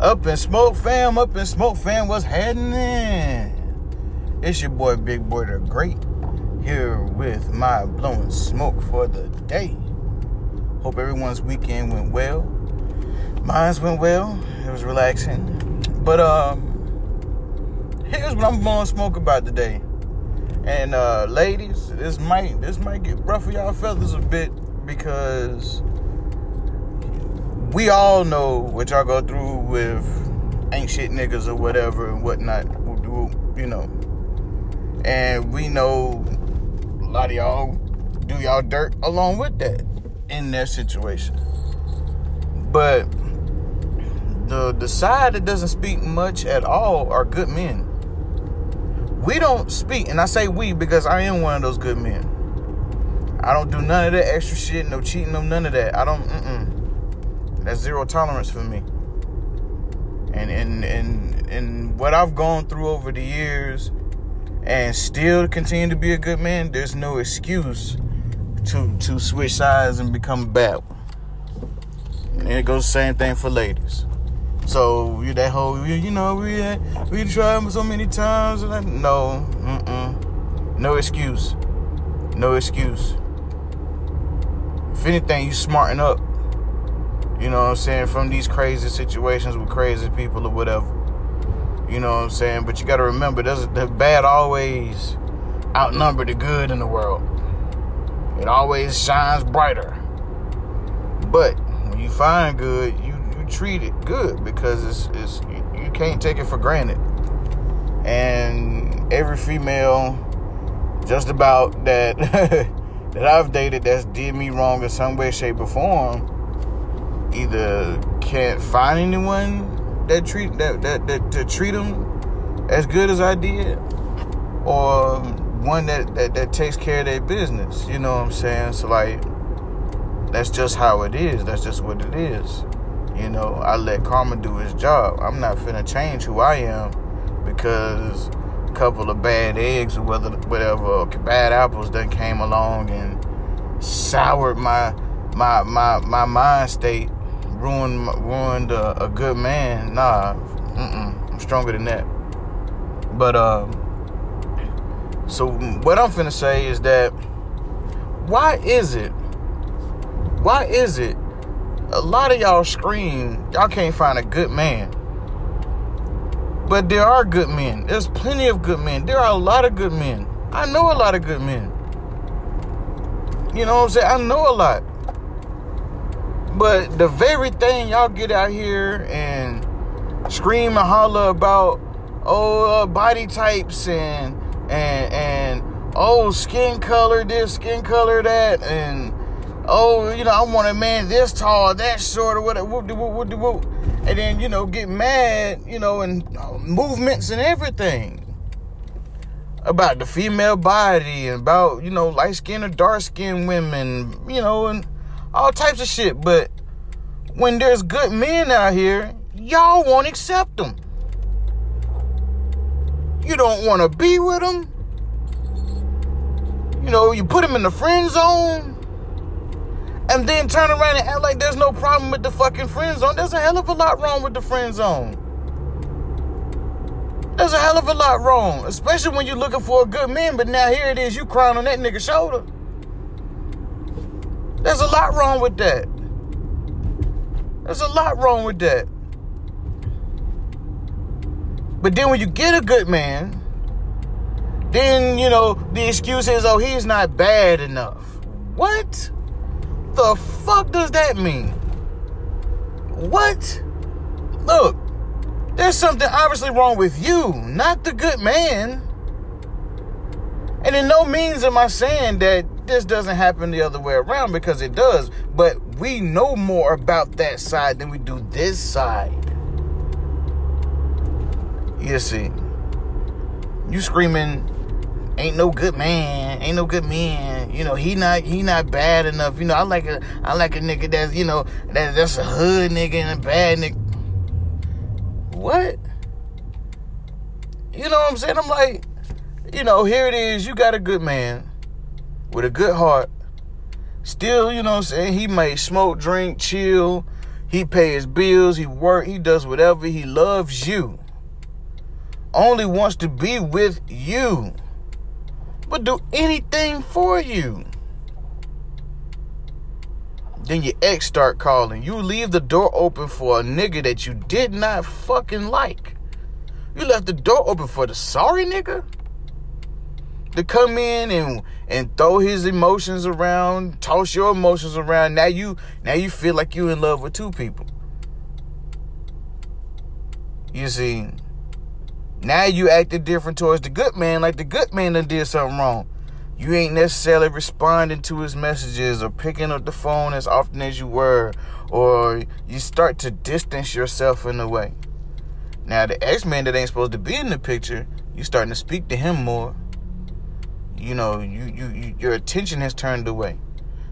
Up in smoke fam, up in smoke fam, what's happening? It's your boy Big Boy the Great here with my blowing smoke for the day. Hope everyone's weekend went well. Mine's went well. It was relaxing. But um here's what I'm blowing smoke about today. And uh ladies, this might this might get rough for y'all fellas a bit because we all know what y'all go through with ain't shit niggas or whatever and whatnot. You know. And we know a lot of y'all do y'all dirt along with that in their situation. But the the side that doesn't speak much at all are good men. We don't speak, and I say we because I am one of those good men. I don't do none of that extra shit, no cheating, no none of that. I don't. Mm-mm. That's zero tolerance for me. And and and and what I've gone through over the years, and still continue to be a good man. There's no excuse to to switch sides and become bad. And it goes the same thing for ladies. So you that whole you know we we tried so many times and I, no, mm-mm. no excuse, no excuse. If anything, you smarten up. You know what I'm saying? From these crazy situations with crazy people or whatever. You know what I'm saying? But you got to remember, the bad always outnumber the good in the world. It always shines brighter. But when you find good, you you treat it good because it's it's you can't take it for granted. And every female, just about that that I've dated that's did me wrong in some way, shape, or form either can't find anyone that treat that that, that to treat them as good as I did, or one that, that that takes care of their business. You know what I'm saying? So like, that's just how it is. That's just what it is. You know, I let karma do his job. I'm not finna change who I am because a couple of bad eggs or whether whatever bad apples then came along and soured my my my my mind state ruined ruined a, a good man. Nah, mm-mm, I'm stronger than that. But um, so what I'm finna say is that why is it? Why is it? A lot of y'all scream y'all can't find a good man. But there are good men. There's plenty of good men. There are a lot of good men. I know a lot of good men. You know what I'm saying? I know a lot. But the very thing y'all get out here and scream and holler about, oh, uh, body types and and and oh, skin color this, skin color that, and oh, you know, I want a man this tall, that short, or whatever, whoop, whoop, whoop, whoop, and then you know get mad, you know, and uh, movements and everything about the female body and about you know light skin or dark skin women, you know, and all types of shit. But when there's good men out here, y'all won't accept them. You don't want to be with them. You know, you put them in the friend zone and then turn around and act like there's no problem with the fucking friend zone. There's a hell of a lot wrong with the friend zone. There's a hell of a lot wrong, especially when you're looking for a good man. But now here it is, you crying on that nigga's shoulder. There's a lot wrong with that. There's a lot wrong with that. But then when you get a good man, then, you know, the excuse is, oh, he's not bad enough. What the fuck does that mean? What? Look, there's something obviously wrong with you, not the good man. And in no means am I saying that this doesn't happen the other way around because it does. But we know more about that side than we do this side. You see, you screaming, "Ain't no good man, ain't no good man." You know, he not he not bad enough. You know, I like a I like a nigga that's you know that that's a hood nigga and a bad nigga. What? You know what I'm saying? I'm like, you know, here it is. You got a good man with a good heart. Still, you know I'm saying? He may smoke, drink, chill. He pays bills, he work, he does whatever, he loves you. Only wants to be with you. But do anything for you. Then your ex start calling. You leave the door open for a nigga that you did not fucking like. You left the door open for the sorry nigga to come in and and throw his emotions around, toss your emotions around. Now you now you feel like you're in love with two people. You see, now you acted different towards the good man, like the good man done did something wrong. You ain't necessarily responding to his messages or picking up the phone as often as you were, or you start to distance yourself in a way. Now the ex man that ain't supposed to be in the picture, you starting to speak to him more you know, you, you, you your attention has turned away.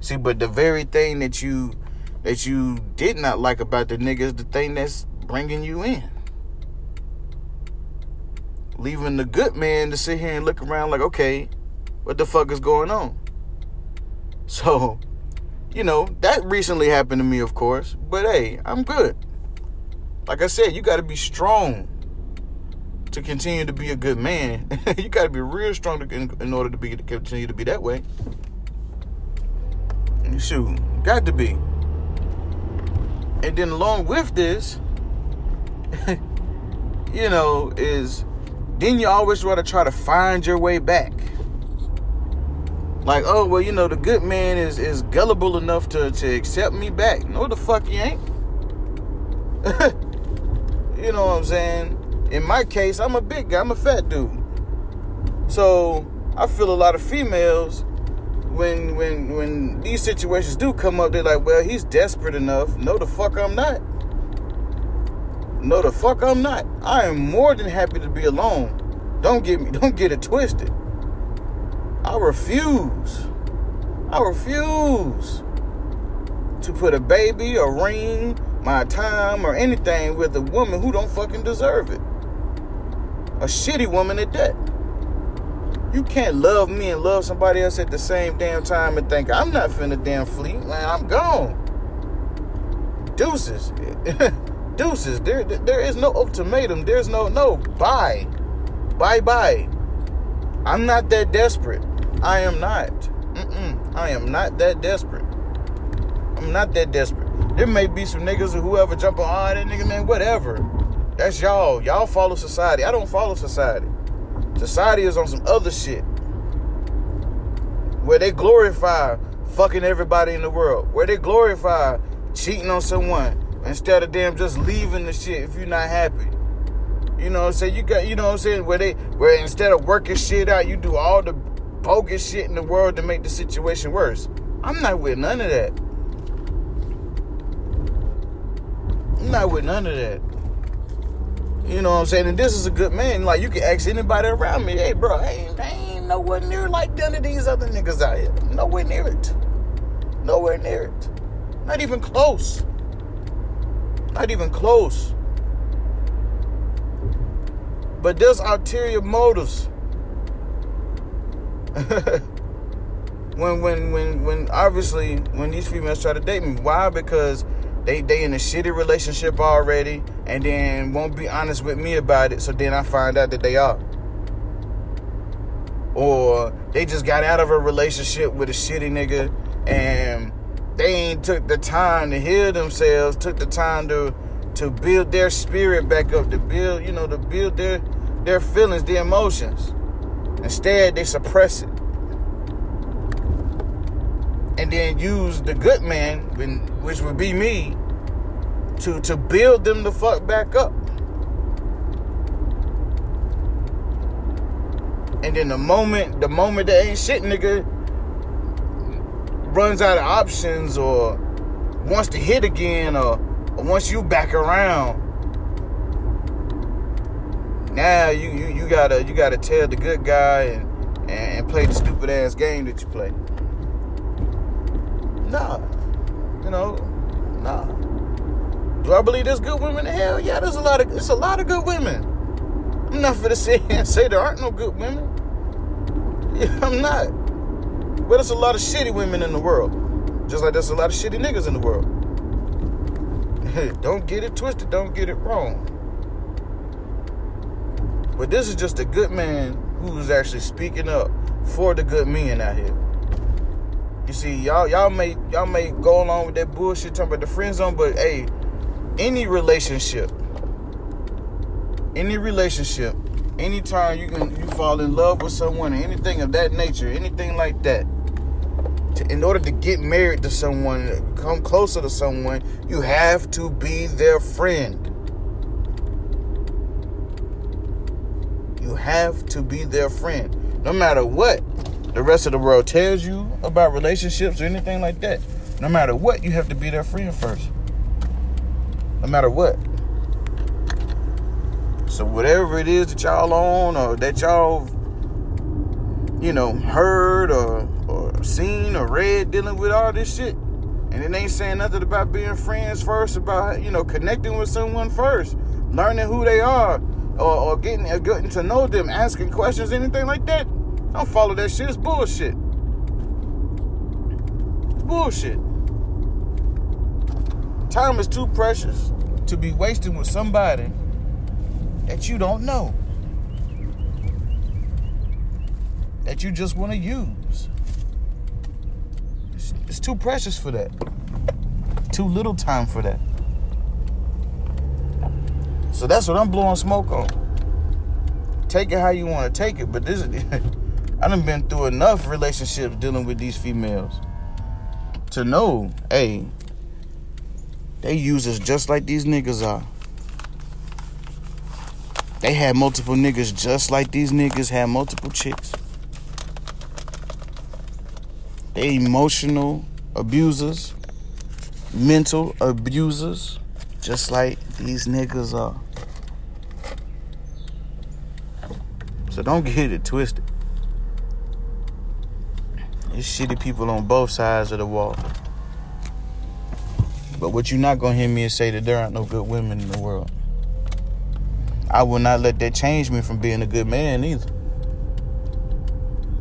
See, but the very thing that you that you did not like about the nigga is the thing that's bringing you in. Leaving the good man to sit here and look around like, okay, what the fuck is going on? So, you know, that recently happened to me, of course. But hey, I'm good. Like I said, you got to be strong to continue to be a good man, you got to be real strong to, in, in, order to be to continue to be that way. You Shoot, got to be. And then along with this, you know, is then you always want to try to find your way back. Like, oh well, you know, the good man is is gullible enough to to accept me back. No, the fuck he ain't. you know what I'm saying? In my case, I'm a big guy, I'm a fat dude. So I feel a lot of females when when when these situations do come up, they're like, well, he's desperate enough. No the fuck I'm not. No the fuck I'm not. I am more than happy to be alone. Don't get me, don't get it twisted. I refuse. I refuse to put a baby, a ring, my time, or anything with a woman who don't fucking deserve it. A shitty woman at that. You can't love me and love somebody else at the same damn time and think I'm not finna damn flee. Man, I'm gone. Deuces. Deuces. There, there is no ultimatum. There's no no bye. Bye bye. I'm not that desperate. I am not. Mm-mm. I am not that desperate. I'm not that desperate. There may be some niggas or whoever jump on, oh, that nigga, man, whatever. That's y'all. Y'all follow society. I don't follow society. Society is on some other shit. Where they glorify fucking everybody in the world. Where they glorify cheating on someone instead of them just leaving the shit if you're not happy. You know what I'm saying? You got you know what I'm saying? Where they where instead of working shit out, you do all the bogus shit in the world to make the situation worse. I'm not with none of that. I'm not with none of that. You know what I'm saying? And this is a good man. Like you can ask anybody around me, hey bro, I ain't, I ain't nowhere near like none of these other niggas out here. Nowhere near it. Nowhere near it. Not even close. Not even close. But there's ulterior motives. when when when when obviously when these females try to date me, why? Because they they in a shitty relationship already and then won't be honest with me about it so then I find out that they are. Or they just got out of a relationship with a shitty nigga and they ain't took the time to heal themselves, took the time to to build their spirit back up, to build, you know, to build their their feelings, their emotions. Instead, they suppress it. And then use the good man, which would be me, to to build them the fuck back up. And then the moment the moment that ain't shit nigga runs out of options or wants to hit again or, or wants you back around, now you, you you gotta you gotta tell the good guy and and play the stupid ass game that you play. Nah, you know, nah. Do I believe there's good women? In hell yeah, there's a lot of it's a lot of good women. I'm not for to sit here and say there aren't no good women. Yeah, I'm not. But there's a lot of shitty women in the world. Just like there's a lot of shitty niggas in the world. don't get it twisted, don't get it wrong. But this is just a good man who's actually speaking up for the good men out here. You see, y'all y'all may y'all may go along with that bullshit talking about the friend zone, but hey, any relationship, any relationship, anytime you can you fall in love with someone, anything of that nature, anything like that, to, in order to get married to someone, come closer to someone, you have to be their friend. You have to be their friend. No matter what the rest of the world tells you about relationships or anything like that, no matter what, you have to be their friend first. No matter what. So whatever it is that y'all on or that y'all you know heard or or seen or read dealing with all this shit. And it ain't saying nothing about being friends first, about you know connecting with someone first, learning who they are, or, or getting or getting to know them, asking questions, anything like that. Don't follow that shit. It's bullshit. Bullshit. Time is too precious to be wasting with somebody that you don't know. That you just want to use. It's, it's too precious for that. Too little time for that. So that's what I'm blowing smoke on. Take it how you want to take it, but this is I done been through enough relationships dealing with these females to know, hey, they use us just like these niggas are. They had multiple niggas just like these niggas had multiple chicks. They emotional abusers, mental abusers, just like these niggas are. So don't get it twisted. There's shitty people on both sides of the wall. But what you're not gonna hear me is say that there aren't no good women in the world. I will not let that change me from being a good man either.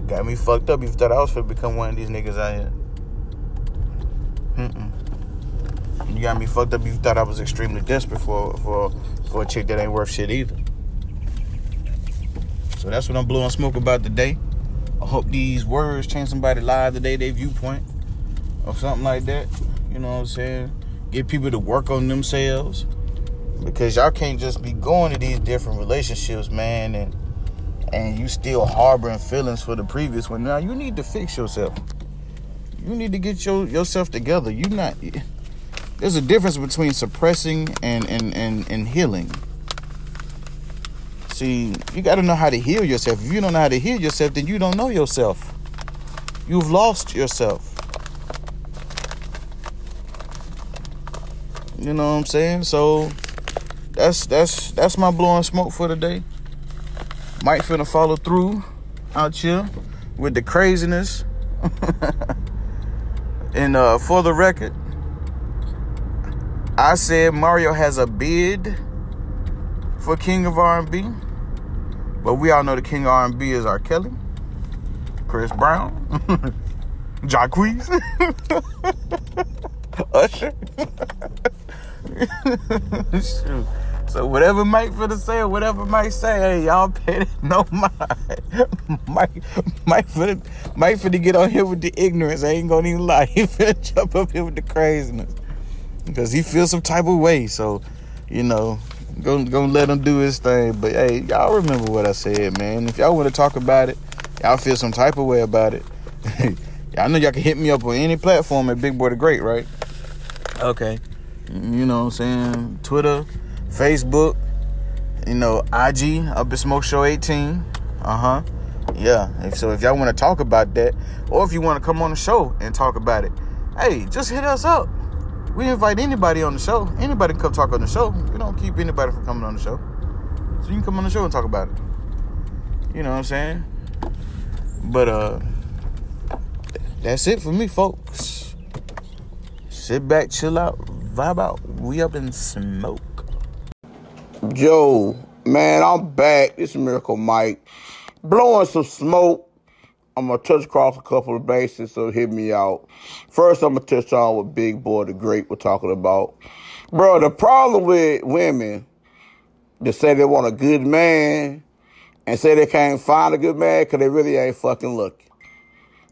Got me fucked up. You thought I was gonna become one of these niggas out here. Mm-mm. You got me fucked up. You thought I was extremely desperate for for for a chick that ain't worth shit either. So that's what I'm blowing smoke about today. I hope these words change somebody's life today, their viewpoint, or something like that. You know what I'm saying? Get people to work on themselves because y'all can't just be going to these different relationships, man, and and you still harboring feelings for the previous one. Now you need to fix yourself. You need to get your yourself together. You not. There's a difference between suppressing and and and, and healing. See, you got to know how to heal yourself. If you don't know how to heal yourself, then you don't know yourself. You've lost yourself. You know what I'm saying? So that's that's that's my blowing smoke for today. Mike finna follow through out here with the craziness. and uh, for the record, I said Mario has a bid for King of R&B, but we all know the King of R&B is R. Kelly, Chris Brown, Jacquees, Usher. So whatever Mike for the say or whatever Mike say, hey, y'all pay it no mind. Mike, Mike for the, Mike for get on here with the ignorance. I ain't gonna even lie. He finna jump up here with the craziness because he feels some type of way. So, you know, Gonna, gonna let him do his thing. But hey, y'all remember what I said, man. If y'all want to talk about it, y'all feel some type of way about it. y'all know y'all can hit me up on any platform at Big Boy the Great, right? Okay. You know what I'm saying? Twitter, Facebook, you know, IG, Up in Smoke Show 18. Uh-huh. Yeah. So if y'all want to talk about that, or if you want to come on the show and talk about it, hey, just hit us up. We invite anybody on the show. Anybody can come talk on the show. We don't keep anybody from coming on the show. So you can come on the show and talk about it. You know what I'm saying? But uh that's it for me, folks. Sit back, chill out, vibe out. We up in smoke. Joe, man, I'm back. Is Miracle Mike. Blowing some smoke I'm gonna touch across a couple of bases, so hit me out. First, I'm gonna touch on what Big Boy the Great was talking about. Bro, the problem with women that say they want a good man and say they can't find a good man because they really ain't fucking looking.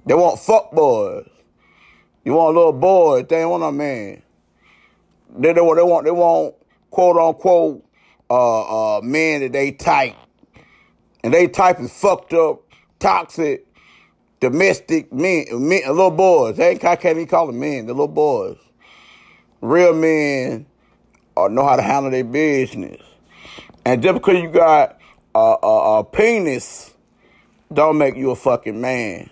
They want fuck boys. You want a little boy, they ain't want a man. They, they want they want they want quote unquote uh uh men that they type. And they type is fucked up, toxic, domestic men, men little boys. They I can't even call them men, the little boys. Real men uh, know how to handle their business. And just because you got a, a, a penis, don't make you a fucking man.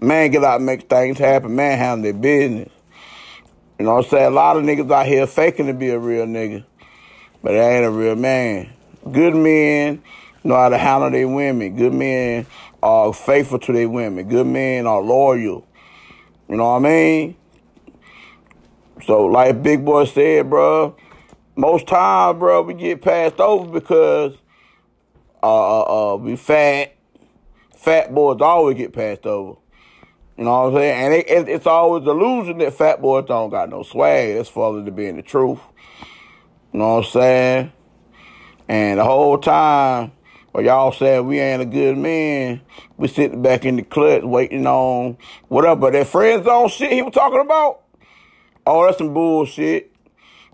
Man get out and make things happen. Man handle their business. You know what I'm saying? A lot of niggas out here faking to be a real nigga, but they ain't a real man. Good men know how to handle their women. Good men are faithful to their women. Good men are loyal. You know what I mean? So, like Big Boy said, bro, most times, bro, we get passed over because uh, uh, uh, we fat. Fat boys always get passed over. You know what I'm saying? And it, it, it's always illusion that fat boys don't got no swag. That's further to being the truth. You know what I'm saying? And the whole time, while y'all saying we ain't a good man, we sitting back in the clutch waiting on whatever. That friend zone shit he was talking about? Oh, that's some bullshit.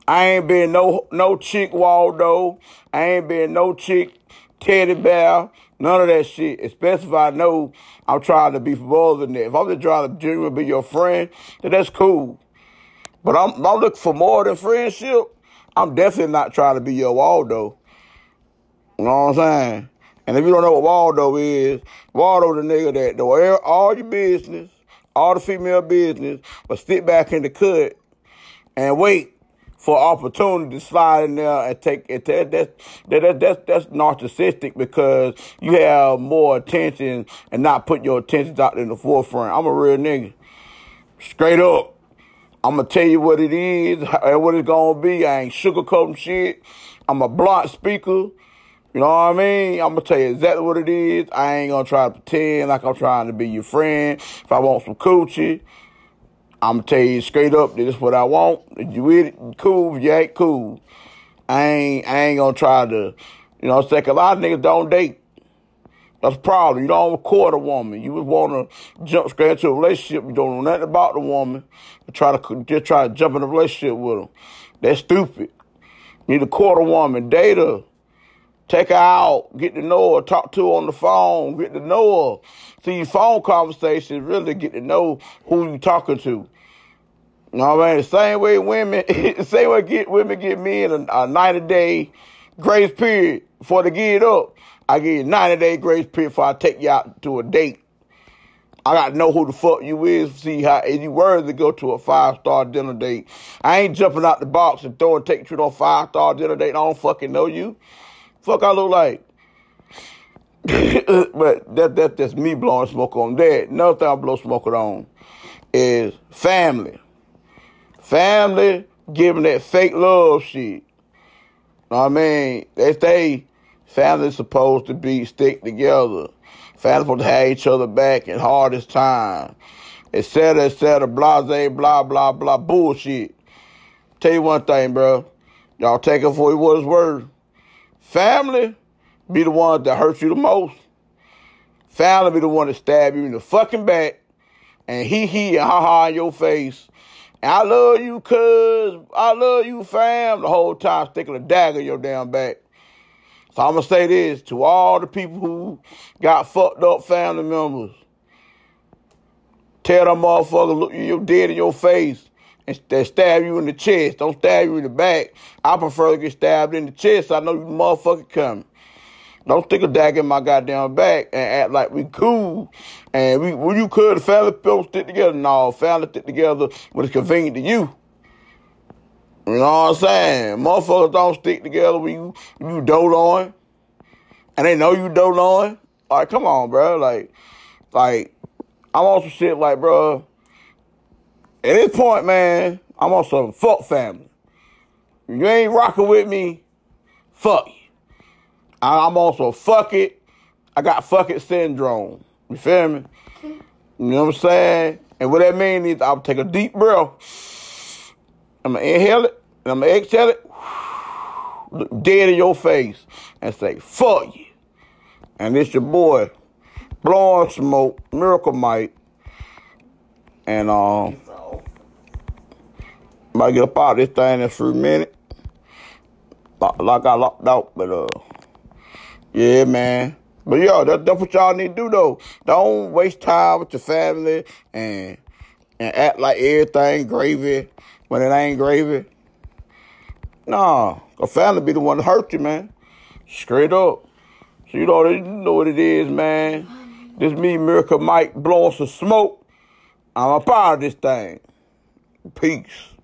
I ain't been no no chick Waldo. I ain't been no chick teddy bear. None of that shit. Especially if I know I'm trying to be more than that. If I'm just trying to genuinely be your friend, then that's cool. But I'm, I'm looking for more than friendship. I'm definitely not trying to be your Waldo. You know what I'm saying? And if you don't know what Waldo is, Waldo the nigga that do all your business, all the female business, but sit back in the cut and wait for opportunity to slide in there and take it. That, that, that, that's, that's narcissistic because you have more attention and not put your attention out in the forefront. I'm a real nigga. Straight up. I'm gonna tell you what it is and what it's gonna be. I ain't sugarcoating shit. I'm a blunt speaker. You know what I mean? I'm gonna tell you exactly what it is. I ain't gonna try to pretend like I'm trying to be your friend. If I want some coochie, I'm gonna tell you straight up, this is what I want. If you with it, cool. If you ain't cool, I ain't I ain't gonna try to, you know, say a lot of niggas don't date. That's a problem. You don't record a woman. You just want to jump straight into a relationship. You don't know nothing about the woman. You try to just try to jump in a relationship with her. That's stupid. You need to court a woman, date her, take her out, get to know her, talk to her on the phone, get to know her. See, phone conversations really get to know who you talking to. You know what I mean? Same way women, same way get women get men a, a 90 day grace period before they get up. I give you 90 day grace period before I take you out to a date. I got to know who the fuck you is, see how, you worthy to go to a five star dinner date. I ain't jumping out the box and throwing, take you to a five star dinner date. I don't fucking know you. Fuck I look like. but that, that that's me blowing smoke on that. Another thing I blow smoke on is family. Family giving that fake love shit. I mean? They say family's supposed to be stick together. Family's supposed to have each other back in hardest time. Etc. Etc. Blase, blah, blah, blah. Bullshit. Tell you one thing, bro. Y'all take it for what it's worth. Family be the ones that hurt you the most. Family be the one that stab you in the fucking back and he he and ha ha in your face I love you, cuz. I love you, fam. The whole time sticking a dagger in your damn back. So I'm to say this to all the people who got fucked up family members. Tell them motherfucker, look you dead in your face and stab you in the chest. Don't stab you in the back. I prefer to get stabbed in the chest. So I know you motherfucker coming. Don't stick a dagger in my goddamn back and act like we cool. And we, when you could, family people stick together. No, family stick together when it's convenient to you. You know what I'm saying? Motherfuckers don't stick together when you, you dote on. And they know you dote on. Like, come on, bro. Like, like, I'm also shit like, bro. At this point, man, I'm on some fuck family. You ain't rocking with me, fuck you. I'm also fuck it. I got fuck it syndrome. You feel me? You know what I'm saying? And what that means is I'll take a deep breath. I'm gonna inhale it and I'm gonna exhale it, look dead in your face, and say, fuck you. And it's your boy, blowing smoke, Miracle Mike. And um might get up out of this thing in a few minutes. Like I locked out, but uh yeah, man. But yo, that, that's what y'all need to do though. Don't waste time with your family and and act like everything gravy when it ain't gravy. Nah, a family be the one that hurt you, man. Straight up. So you know, you know what it is, man. This me, Miracle Mike, blowing some smoke. I'm a part of this thing. Peace.